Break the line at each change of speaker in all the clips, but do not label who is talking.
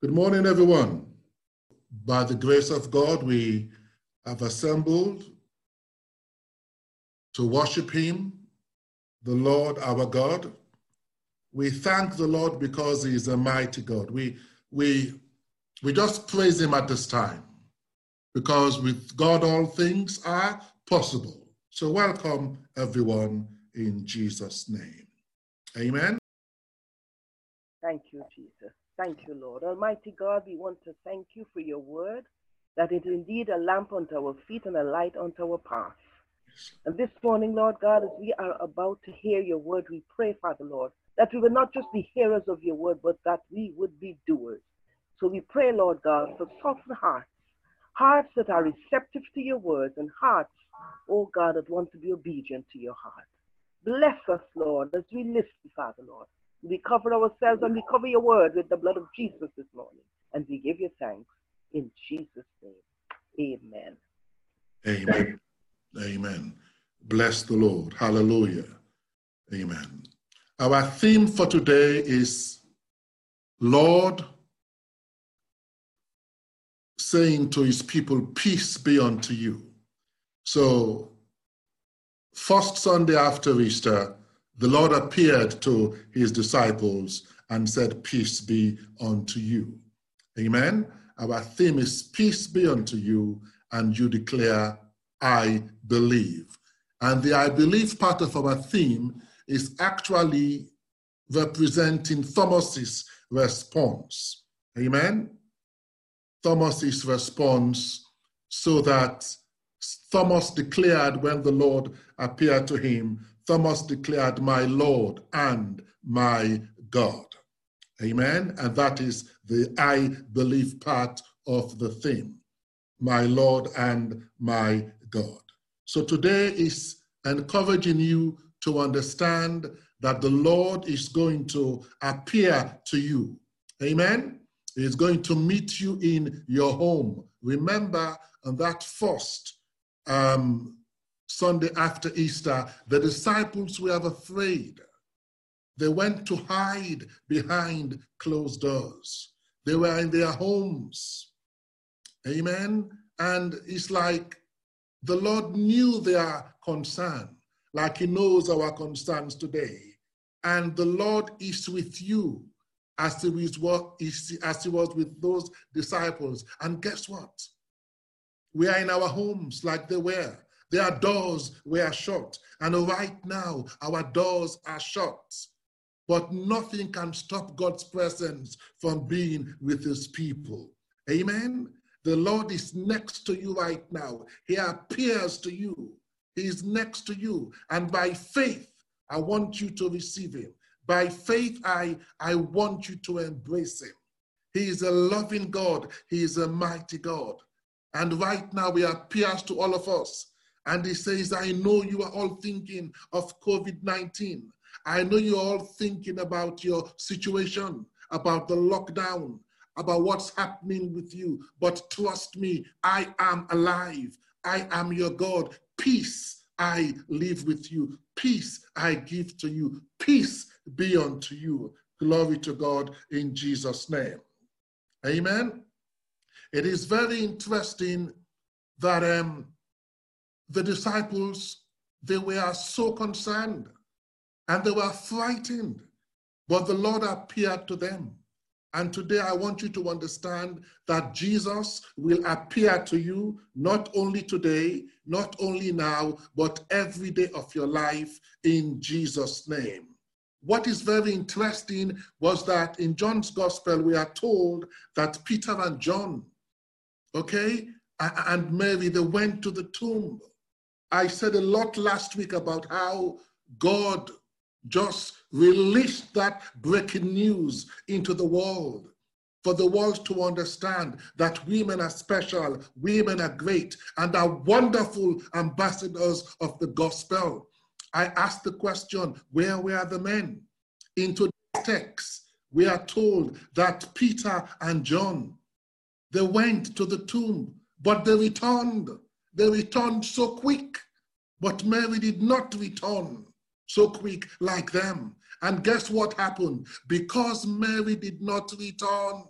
Good morning, everyone. By the grace of God, we have assembled to worship Him, the Lord our God. We thank the Lord because He is a mighty God. We, we, we just praise Him at this time because with God all things are possible. So, welcome everyone in Jesus' name. Amen.
Thank you, Jesus. Thank you, Lord. Almighty God, we want to thank you for your word, that it is indeed a lamp unto our feet and a light unto our path. And this morning, Lord God, as we are about to hear your word, we pray, Father Lord, that we would not just be hearers of your word, but that we would be doers. So we pray, Lord God, for softened hearts, hearts that are receptive to your words, and hearts, oh God, that want to be obedient to your heart. Bless us, Lord, as we listen, Father Lord. We cover ourselves and we cover your word with the blood of Jesus this morning. And we give you thanks in Jesus' name. Amen.
Amen. Amen. Bless the Lord. Hallelujah. Amen. Our theme for today is Lord saying to his people, Peace be unto you. So, first Sunday after Easter, the Lord appeared to his disciples and said, Peace be unto you. Amen. Our theme is Peace be unto you, and you declare, I believe. And the I believe part of our theme is actually representing Thomas's response. Amen. Thomas's response so that Thomas declared when the Lord appeared to him, Thomas declared, My Lord and my God. Amen. And that is the I believe part of the theme. My Lord and my God. So today is encouraging you to understand that the Lord is going to appear to you. Amen. He's going to meet you in your home. Remember on that first um, Sunday after Easter, the disciples were afraid. They went to hide behind closed doors. They were in their homes. Amen. And it's like the Lord knew their concern, like He knows our concerns today. And the Lord is with you as he, was, as he was with those disciples. And guess what? We are in our homes like they were. Their doors were shut. And right now, our doors are shut. But nothing can stop God's presence from being with his people. Amen. The Lord is next to you right now. He appears to you. He is next to you. And by faith, I want you to receive him. By faith, I, I want you to embrace him. He is a loving God. He is a mighty God. And right now, he appears to all of us. And he says, I know you are all thinking of COVID 19. I know you're all thinking about your situation, about the lockdown, about what's happening with you. But trust me, I am alive. I am your God. Peace I live with you. Peace I give to you. Peace be unto you. Glory to God in Jesus' name. Amen. It is very interesting that um, the disciples, they were so concerned and they were frightened, but the Lord appeared to them. And today I want you to understand that Jesus will appear to you not only today, not only now, but every day of your life in Jesus' name. What is very interesting was that in John's gospel, we are told that Peter and John, okay, and Mary, they went to the tomb. I said a lot last week about how God just released that breaking news into the world for the world to understand that women are special, women are great, and are wonderful ambassadors of the gospel. I asked the question where were the men? In today's text, we are told that Peter and John they went to the tomb, but they returned. They returned so quick, but Mary did not return so quick like them. And guess what happened? Because Mary did not return,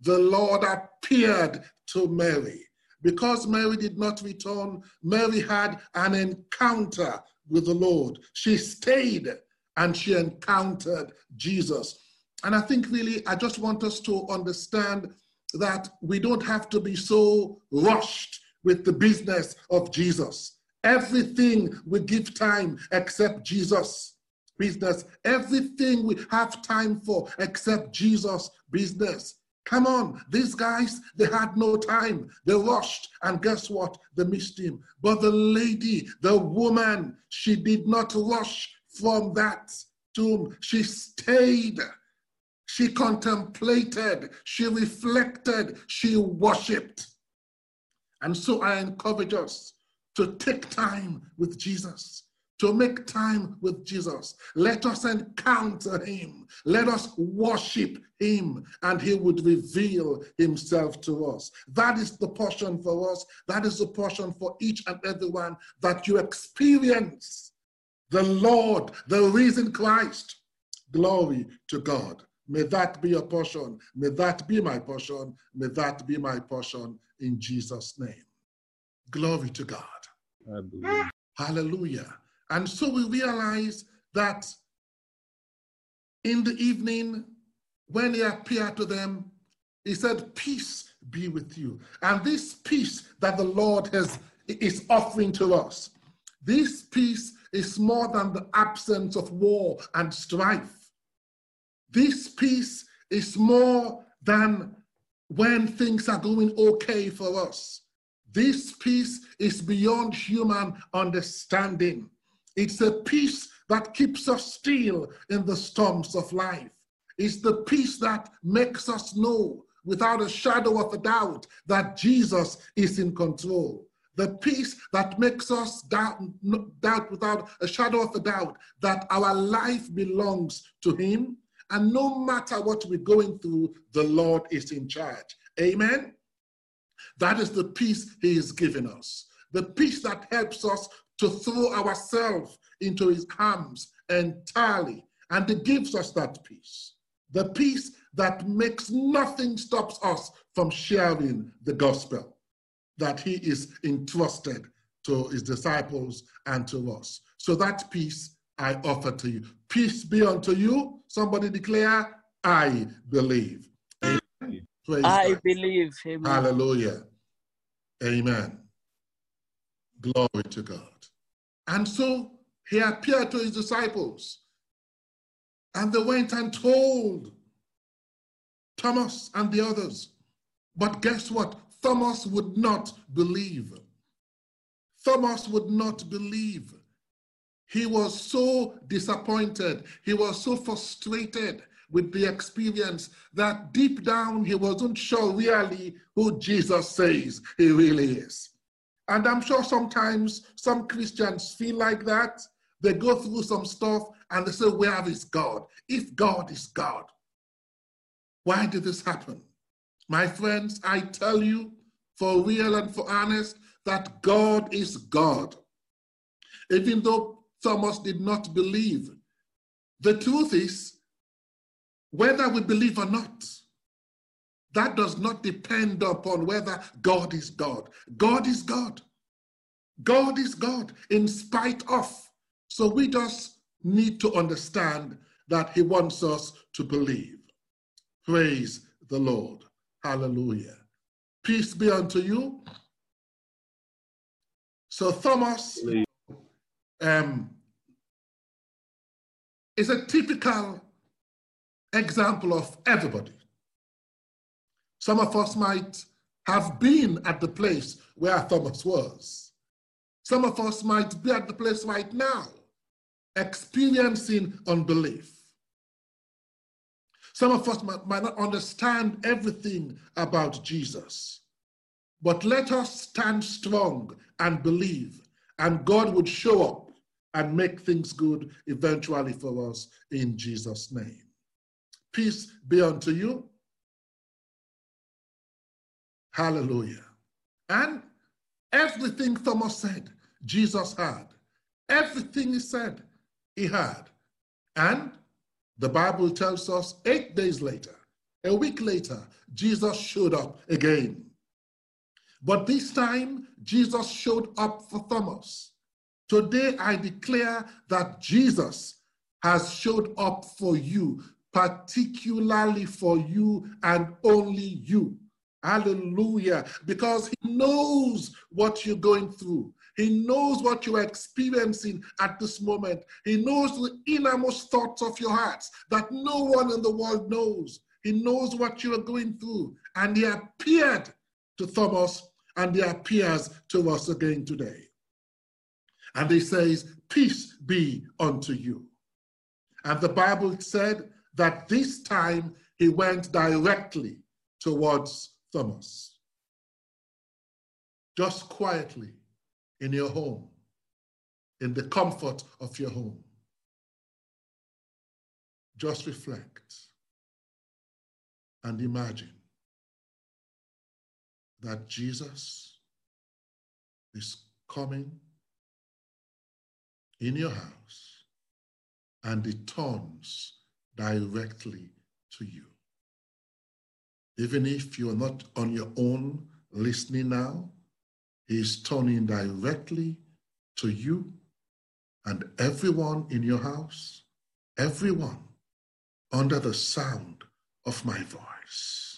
the Lord appeared to Mary. Because Mary did not return, Mary had an encounter with the Lord. She stayed and she encountered Jesus. And I think really, I just want us to understand that we don't have to be so rushed with the business of Jesus. Everything we give time except Jesus business. Everything we have time for except Jesus business. Come on, these guys, they had no time. They rushed, and guess what? They missed him. But the lady, the woman, she did not rush from that tomb. She stayed. She contemplated. She reflected. She worshiped. And so I encourage us to take time with Jesus, to make time with Jesus. Let us encounter him. Let us worship him, and he would reveal himself to us. That is the portion for us. That is the portion for each and everyone that you experience the Lord, the risen Christ. Glory to God. May that be your portion. May that be my portion. May that be my portion in Jesus' name. Glory to God. Hallelujah. And so we realize that in the evening, when he appeared to them, he said, Peace be with you. And this peace that the Lord has is offering to us, this peace is more than the absence of war and strife. This peace is more than when things are going okay for us. This peace is beyond human understanding. It's a peace that keeps us still in the storms of life. It's the peace that makes us know without a shadow of a doubt that Jesus is in control. The peace that makes us doubt, doubt without a shadow of a doubt that our life belongs to Him. And no matter what we're going through, the Lord is in charge. Amen. That is the peace He is giving us. The peace that helps us to throw ourselves into His arms entirely. And He gives us that peace. The peace that makes nothing stops us from sharing the gospel that He is entrusted to His disciples and to us. So that peace I offer to you. Peace be unto you. Somebody declare, I believe.
Praise I God. believe.
Amen. Hallelujah. Amen. Glory to God. And so he appeared to his disciples, and they went and told Thomas and the others. But guess what? Thomas would not believe. Thomas would not believe. He was so disappointed. He was so frustrated with the experience that deep down he wasn't sure really who Jesus says he really is. And I'm sure sometimes some Christians feel like that. They go through some stuff and they say, Where is God? If God is God, why did this happen? My friends, I tell you, for real and for honest, that God is God. Even though Thomas did not believe, the truth is whether we believe or not, that does not depend upon whether God is God. God is God. God is God in spite of. So we just need to understand that He wants us to believe. Praise the Lord. Hallelujah. Peace be unto you. So Thomas um, is a typical example of everybody. Some of us might have been at the place where Thomas was. Some of us might be at the place right now, experiencing unbelief. Some of us might, might not understand everything about Jesus. But let us stand strong and believe, and God would show up and make things good eventually for us in Jesus' name. Peace be unto you. Hallelujah. And everything Thomas said, Jesus had. Everything he said, he had. And the Bible tells us eight days later, A week later, Jesus showed up again. But this time, Jesus showed up for Thomas. Today, I declare that Jesus has showed up for you, particularly for you and only you. Hallelujah. Because he knows what you're going through. He knows what you're experiencing at this moment. He knows the innermost thoughts of your hearts that no one in the world knows. He knows what you are going through. And he appeared to Thomas and he appears to us again today. And he says, Peace be unto you. And the Bible said that this time he went directly towards Thomas. Just quietly in your home, in the comfort of your home. Just reflect and imagine that Jesus is coming in your house and it turns directly to you. Even if you're not on your own listening now, He's turning directly to you and everyone in your house, everyone under the sound of my voice.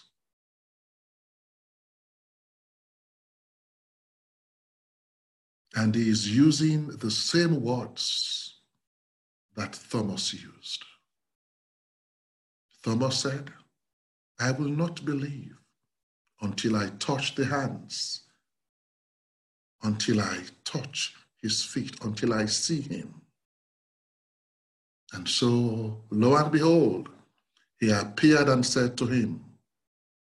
And he is using the same words that Thomas used. Thomas said, I will not believe until I touch the hands, until I touch his feet, until I see him. And so, lo and behold, he appeared and said to him,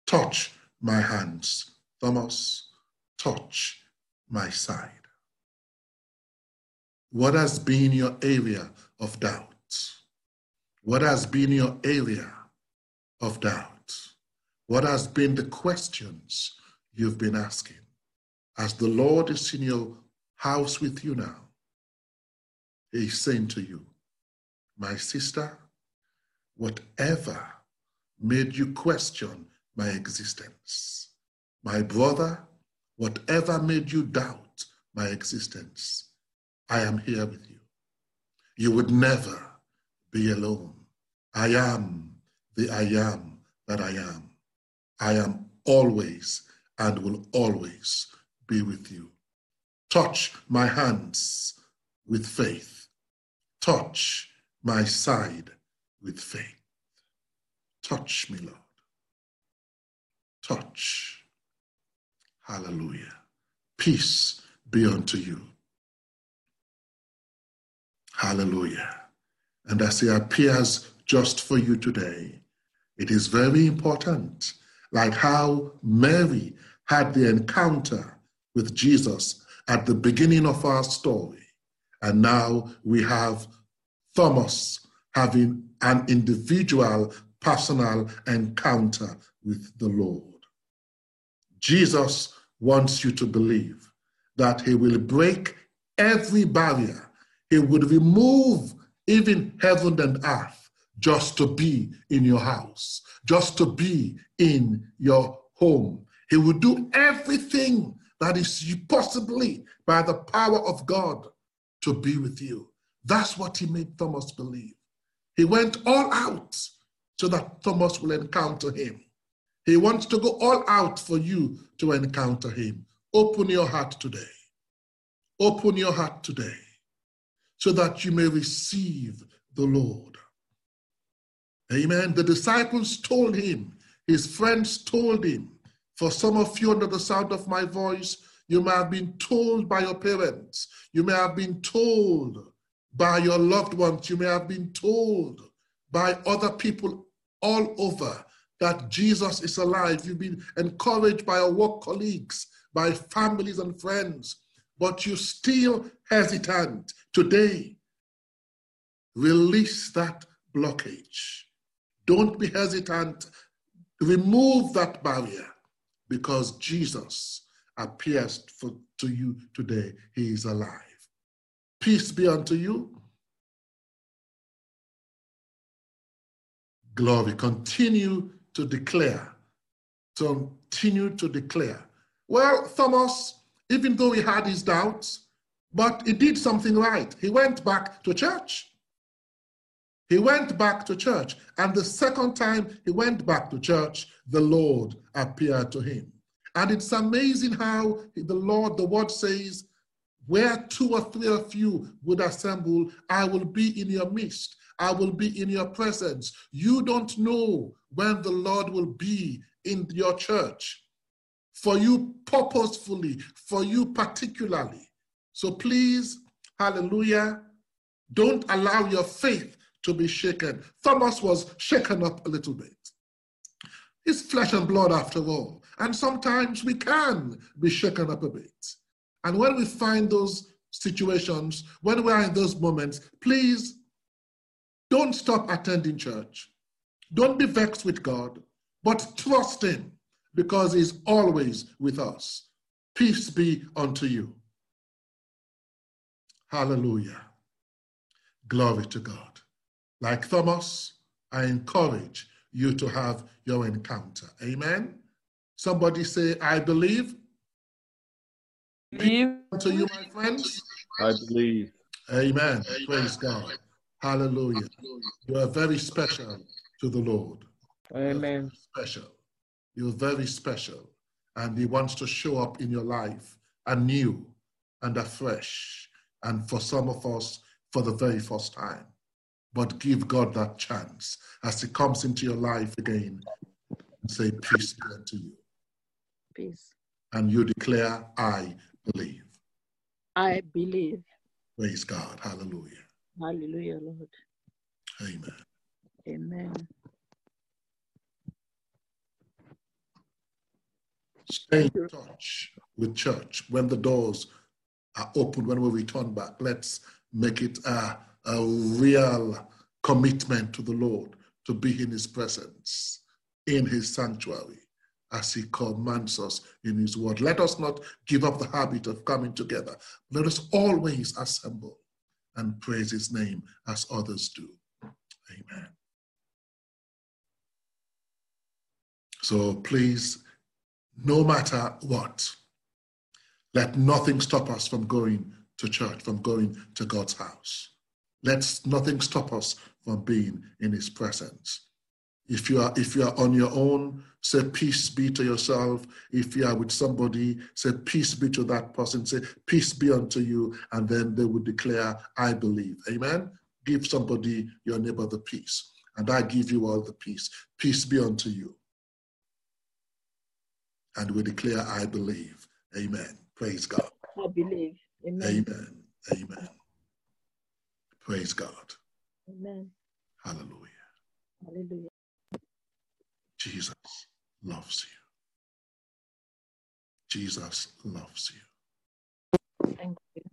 Touch my hands, Thomas, touch my side. What has been your area of doubt? What has been your area of doubt? What has been the questions you've been asking? As the Lord is in your house with you now, He's saying to you, My sister, whatever made you question my existence, my brother, whatever made you doubt my existence, I am here with you. You would never be alone. I am the I am that I am. I am always and will always be with you. Touch my hands with faith. Touch my side with faith. Touch me, Lord. Touch. Hallelujah. Peace be unto you. Hallelujah. And as he appears just for you today, it is very important, like how Mary had the encounter with Jesus at the beginning of our story. And now we have Thomas having an individual, personal encounter with the Lord. Jesus wants you to believe that he will break every barrier, he would remove even heaven and earth just to be in your house, just to be in your home. He would do everything that is possibly by the power of God to be with you. That's what he made Thomas believe. He went all out so that Thomas will encounter him. He wants to go all out for you to encounter him. Open your heart today. Open your heart today so that you may receive the Lord. Amen. The disciples told him, his friends told him, for some of you under the sound of my voice, you may have been told by your parents, you may have been told by your loved ones, you may have been told by other people all over that Jesus is alive. You've been encouraged by your work colleagues, by families and friends, but you still hesitant. Today, release that blockage. Don't be hesitant. Remove that barrier because Jesus appears for, to you today. He is alive. Peace be unto you. Glory. Continue to declare, continue to declare. Well, Thomas, even though he had his doubts, but he did something right. He went back to church. He went back to church. And the second time he went back to church, the Lord appeared to him. And it's amazing how the Lord, the word says, where two or three of you would assemble, I will be in your midst. I will be in your presence. You don't know when the Lord will be in your church for you purposefully, for you particularly. So please, hallelujah, don't allow your faith to be shaken. Thomas was shaken up a little bit. It's flesh and blood after all. And sometimes we can be shaken up a bit. And when we find those situations, when we are in those moments, please don't stop attending church. Don't be vexed with God, but trust Him because He's always with us. Peace be unto you. Hallelujah. Glory to God. Like Thomas, I encourage you to have your encounter. Amen. Somebody say, I believe.
Believe.
To you, my friends.
I believe.
Amen. Amen. Praise God. Hallelujah. You are very special to the Lord.
Amen.
Special. You're very special. And He wants to show up in your life anew and afresh. And for some of us, for the very first time. But give God that chance as He comes into your life again and say, Peace be unto you.
Peace.
And you declare, I believe.
I believe.
Praise God. Hallelujah.
Hallelujah, Lord.
Amen.
Amen.
Stay in touch with church when the doors are open, when we return back. Let's make it a, a real commitment to the Lord to be in his presence, in his sanctuary, as he commands us in his word. Let us not give up the habit of coming together. Let us always assemble and praise his name as others do. Amen. So please, no matter what, let nothing stop us from going to church, from going to God's house. Let nothing stop us from being in his presence. If you are if you are on your own, say peace be to yourself. If you are with somebody, say peace be to that person. Say peace be unto you, and then they would declare, "I believe." Amen. Give somebody your neighbor the peace, and I give you all the peace. Peace be unto you, and we declare, "I believe." Amen. Praise God.
I believe. Amen.
Amen. Amen. Praise God.
Amen.
Hallelujah.
Hallelujah.
Jesus loves you. Jesus loves you.
Thank you.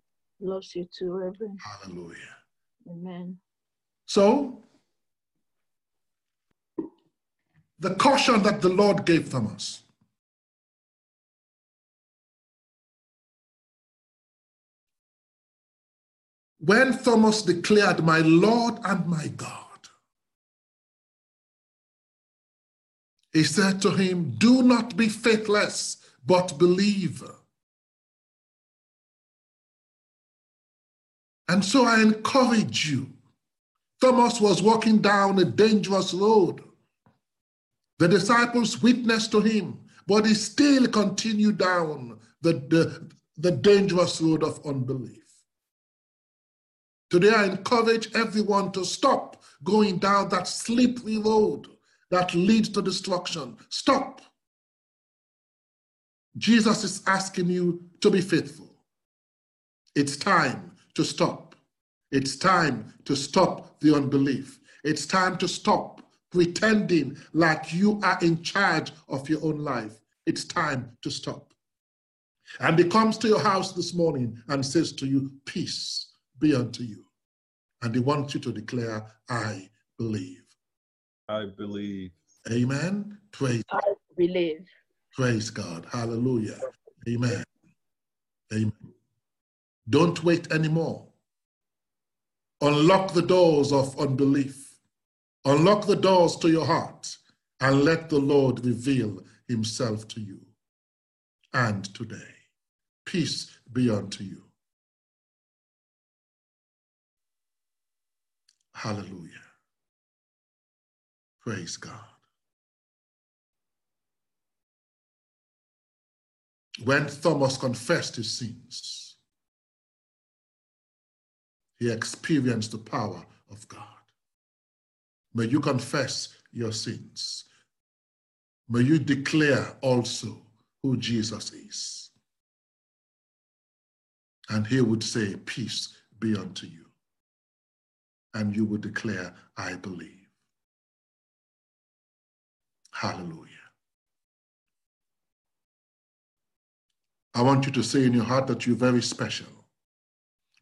Loves you too, Reverend.
Hallelujah.
Amen.
So, the caution that the Lord gave Thomas when Thomas declared, My Lord and my God, he said to him, Do not be faithless, but believe. And so I encourage you. Thomas was walking down a dangerous road. The disciples witnessed to him, but he still continued down the, the, the dangerous road of unbelief. Today, I encourage everyone to stop going down that slippery road that leads to destruction. Stop. Jesus is asking you to be faithful. It's time to stop. It's time to stop the unbelief. It's time to stop pretending like you are in charge of your own life. It's time to stop. And he comes to your house this morning and says to you, Peace be unto you. And he wants you to declare, I believe.
I believe.
Amen. Praise.
I believe.
Praise God. Hallelujah. Amen. Amen. Don't wait anymore. Unlock the doors of unbelief. Unlock the doors to your heart and let the Lord reveal himself to you. And today, peace be unto you. Hallelujah. Praise God. When Thomas confessed his sins, he experienced the power of God. May you confess your sins. May you declare also who Jesus is. And he would say, Peace be unto you. And you will declare, I believe. Hallelujah. I want you to say in your heart that you're very special.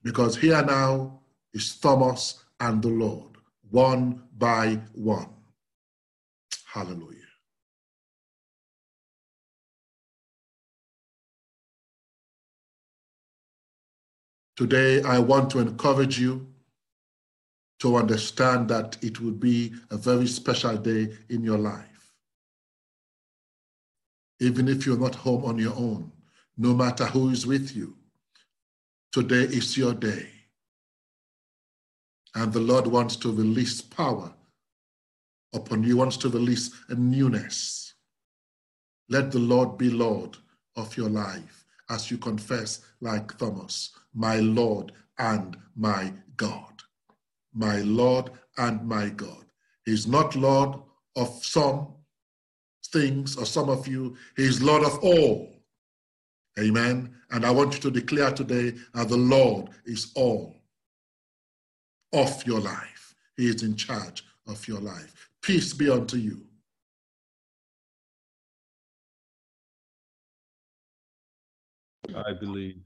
Because here now is Thomas and the Lord, one by one. Hallelujah. Today, I want to encourage you to understand that it would be a very special day in your life. Even if you're not home on your own, no matter who is with you, today is your day. And the Lord wants to release power upon you, wants to release a newness. Let the Lord be Lord of your life as you confess, like Thomas, my Lord and my God. My Lord and my God. He's not Lord of some things or some of you, He's Lord of all. Amen. And I want you to declare today that the Lord is all of your life. He is in charge of your life. Peace be unto you.
I believe.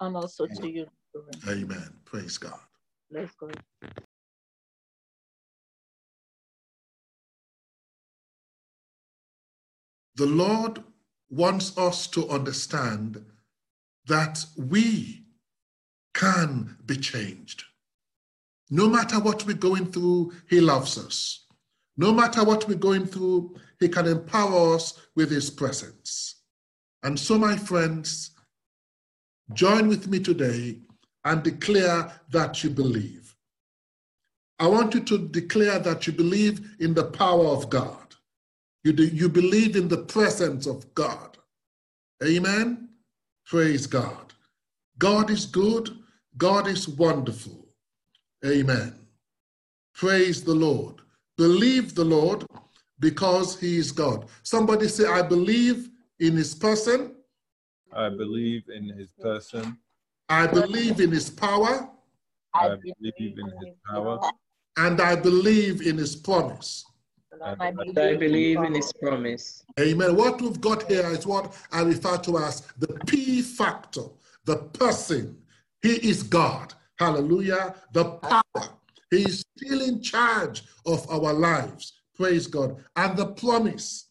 And also to you.
Amen. Praise God.
Let's go.
The Lord wants us to understand that we can be changed. No matter what we're going through, He loves us. No matter what we're going through, He can empower us with His presence. And so, my friends, join with me today and declare that you believe. I want you to declare that you believe in the power of God. You, do, you believe in the presence of God. Amen. Praise God. God is good. God is wonderful. Amen. Praise the Lord. Believe the Lord because he is God. Somebody say, I believe in his person.
I believe in his person.
I believe in his power.
I believe in his power.
And I believe in his promise.
And
I
And I believe in his promise.
Amen. What we've got here is what I refer to as the P factor, the person. He is God. Hallelujah. The power. He is still in charge of our lives. Praise God. And the promise.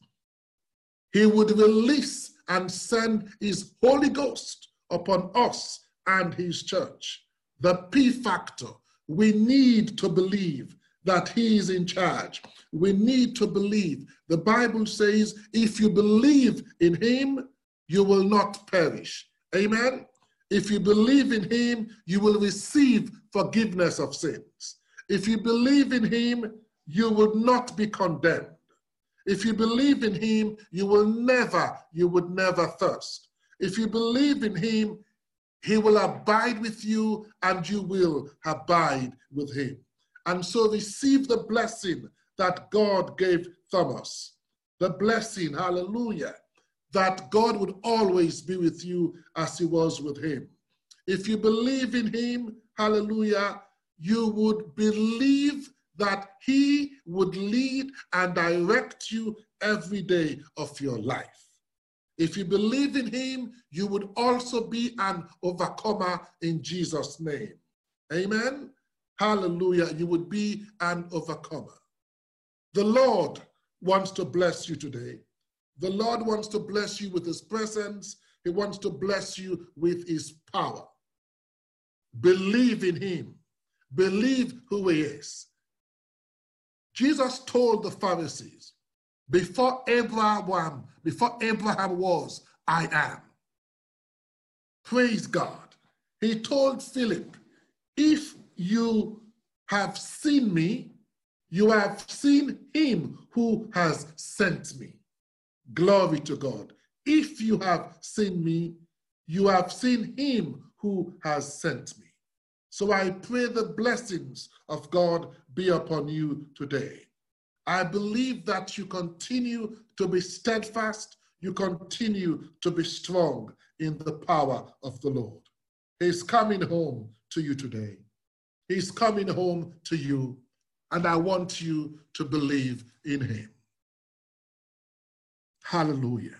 He would release and send his Holy Ghost upon us and his church. The P factor. We need to believe that he is in charge. We need to believe. The Bible says, if you believe in him, you will not perish. Amen. If you believe in him, you will receive forgiveness of sins. If you believe in him, you will not be condemned. If you believe in him, you will never, you would never thirst. If you believe in him, he will abide with you and you will abide with him. And so receive the blessing that God gave Thomas. The blessing, hallelujah, that God would always be with you as he was with him. If you believe in him, hallelujah, you would believe that he would lead and direct you every day of your life. If you believe in him, you would also be an overcomer in Jesus' name. Amen. Hallelujah. You would be an overcomer. The Lord wants to bless you today. The Lord wants to bless you with his presence. He wants to bless you with his power. Believe in him. Believe who he is. Jesus told the Pharisees, Before Abraham, before Abraham was, I am. Praise God. He told Philip, if you have seen me, you have seen him who has sent me. Glory to God. If you have seen me, you have seen him who has sent me. So I pray the blessings of God be upon you today. I believe that you continue to be steadfast, you continue to be strong in the power of the Lord. He's coming home to you today. He's coming home to you, and I want you to believe in him. Hallelujah.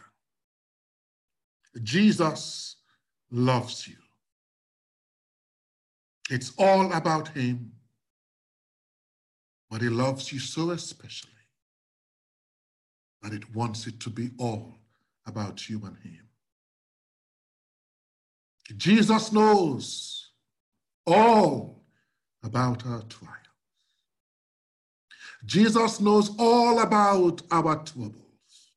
Jesus loves you. It's all about him, but he loves you so especially that it wants it to be all about you and him. Jesus knows all about our trials. Jesus knows all about our troubles.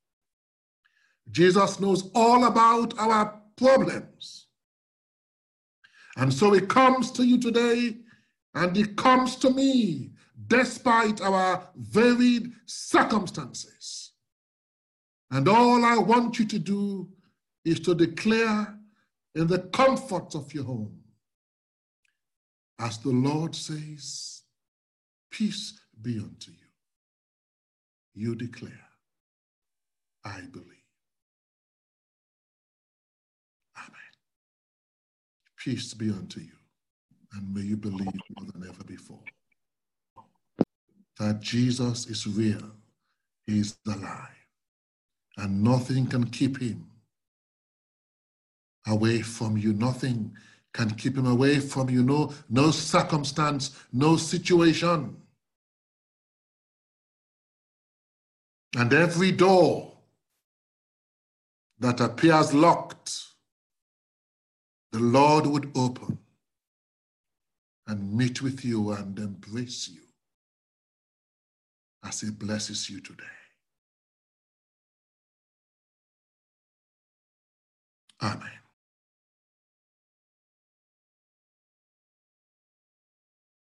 Jesus knows all about our problems. And so he comes to you today and he comes to me despite our varied circumstances. And all I want you to do is to declare in the comforts of your home, as the Lord says, Peace be unto you. You declare, I believe. Amen. Peace be unto you, and may you believe more than ever before that Jesus is real, He is alive, and nothing can keep Him away from you. Nothing can keep him away from you. No, no circumstance, no situation. And every door that appears locked, the Lord would open and meet with you and embrace you as he blesses you today. Amen.